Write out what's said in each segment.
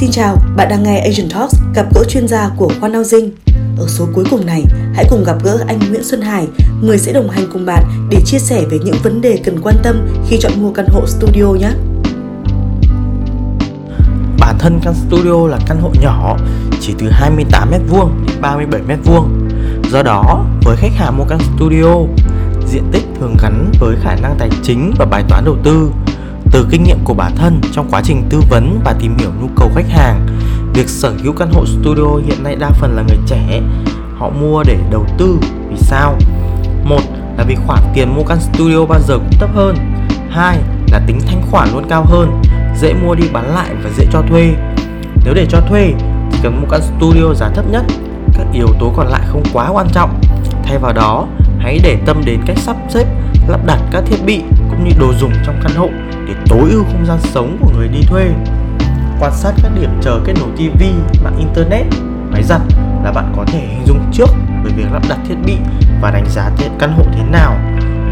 Xin chào, bạn đang nghe Asian Talks gặp gỡ chuyên gia của Khoa Nao Dinh. Ở số cuối cùng này, hãy cùng gặp gỡ anh Nguyễn Xuân Hải, người sẽ đồng hành cùng bạn để chia sẻ về những vấn đề cần quan tâm khi chọn mua căn hộ studio nhé. Bản thân căn studio là căn hộ nhỏ, chỉ từ 28m2 đến 37m2. Do đó, với khách hàng mua căn studio, diện tích thường gắn với khả năng tài chính và bài toán đầu tư từ kinh nghiệm của bản thân trong quá trình tư vấn và tìm hiểu nhu cầu khách hàng, việc sở hữu căn hộ studio hiện nay đa phần là người trẻ. Họ mua để đầu tư. Vì sao? Một là vì khoản tiền mua căn studio bao giờ cũng thấp hơn. Hai là tính thanh khoản luôn cao hơn, dễ mua đi bán lại và dễ cho thuê. Nếu để cho thuê thì cần mua căn studio giá thấp nhất, các yếu tố còn lại không quá quan trọng. Thay vào đó, hãy để tâm đến cách sắp xếp, lắp đặt các thiết bị cũng như đồ dùng trong căn hộ để tối ưu không gian sống của người đi thuê. Quan sát các điểm chờ kết nối TV, mạng internet, máy giặt là bạn có thể hình dung trước về việc lắp đặt thiết bị và đánh giá thiết căn hộ thế nào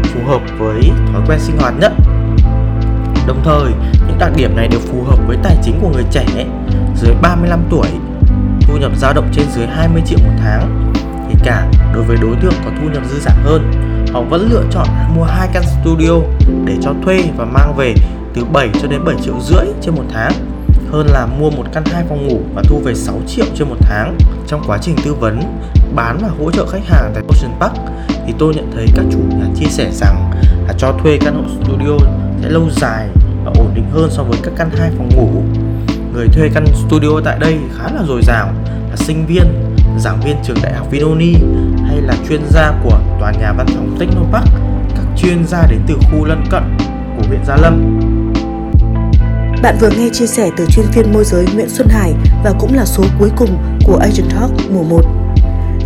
phù hợp với thói quen sinh hoạt nhất. Đồng thời, những đặc điểm này đều phù hợp với tài chính của người trẻ dưới 35 tuổi, thu nhập dao động trên dưới 20 triệu một tháng. Thì cả đối với đối tượng có thu nhập dư giả hơn, họ vẫn lựa chọn mua hai căn studio để cho thuê và mang về từ 7 cho đến 7 triệu rưỡi trên một tháng hơn là mua một căn hai phòng ngủ và thu về 6 triệu trên một tháng. Trong quá trình tư vấn, bán và hỗ trợ khách hàng tại Ocean Park thì tôi nhận thấy các chủ nhà chia sẻ rằng là cho thuê căn hộ studio sẽ lâu dài và ổn định hơn so với các căn hai phòng ngủ. Người thuê căn studio tại đây khá là dồi dào là sinh viên, giảng viên trường đại học Vinoni hay là chuyên gia của tòa nhà văn phòng Technopark, các chuyên gia đến từ khu lân cận của huyện Gia Lâm bạn vừa nghe chia sẻ từ chuyên viên môi giới Nguyễn Xuân Hải và cũng là số cuối cùng của Agent Talk mùa 1.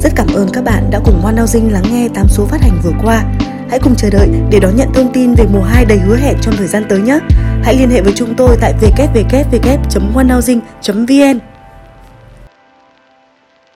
Rất cảm ơn các bạn đã cùng One Housing lắng nghe 8 số phát hành vừa qua. Hãy cùng chờ đợi để đón nhận thông tin về mùa 2 đầy hứa hẹn trong thời gian tới nhé. Hãy liên hệ với chúng tôi tại www.onehousing.vn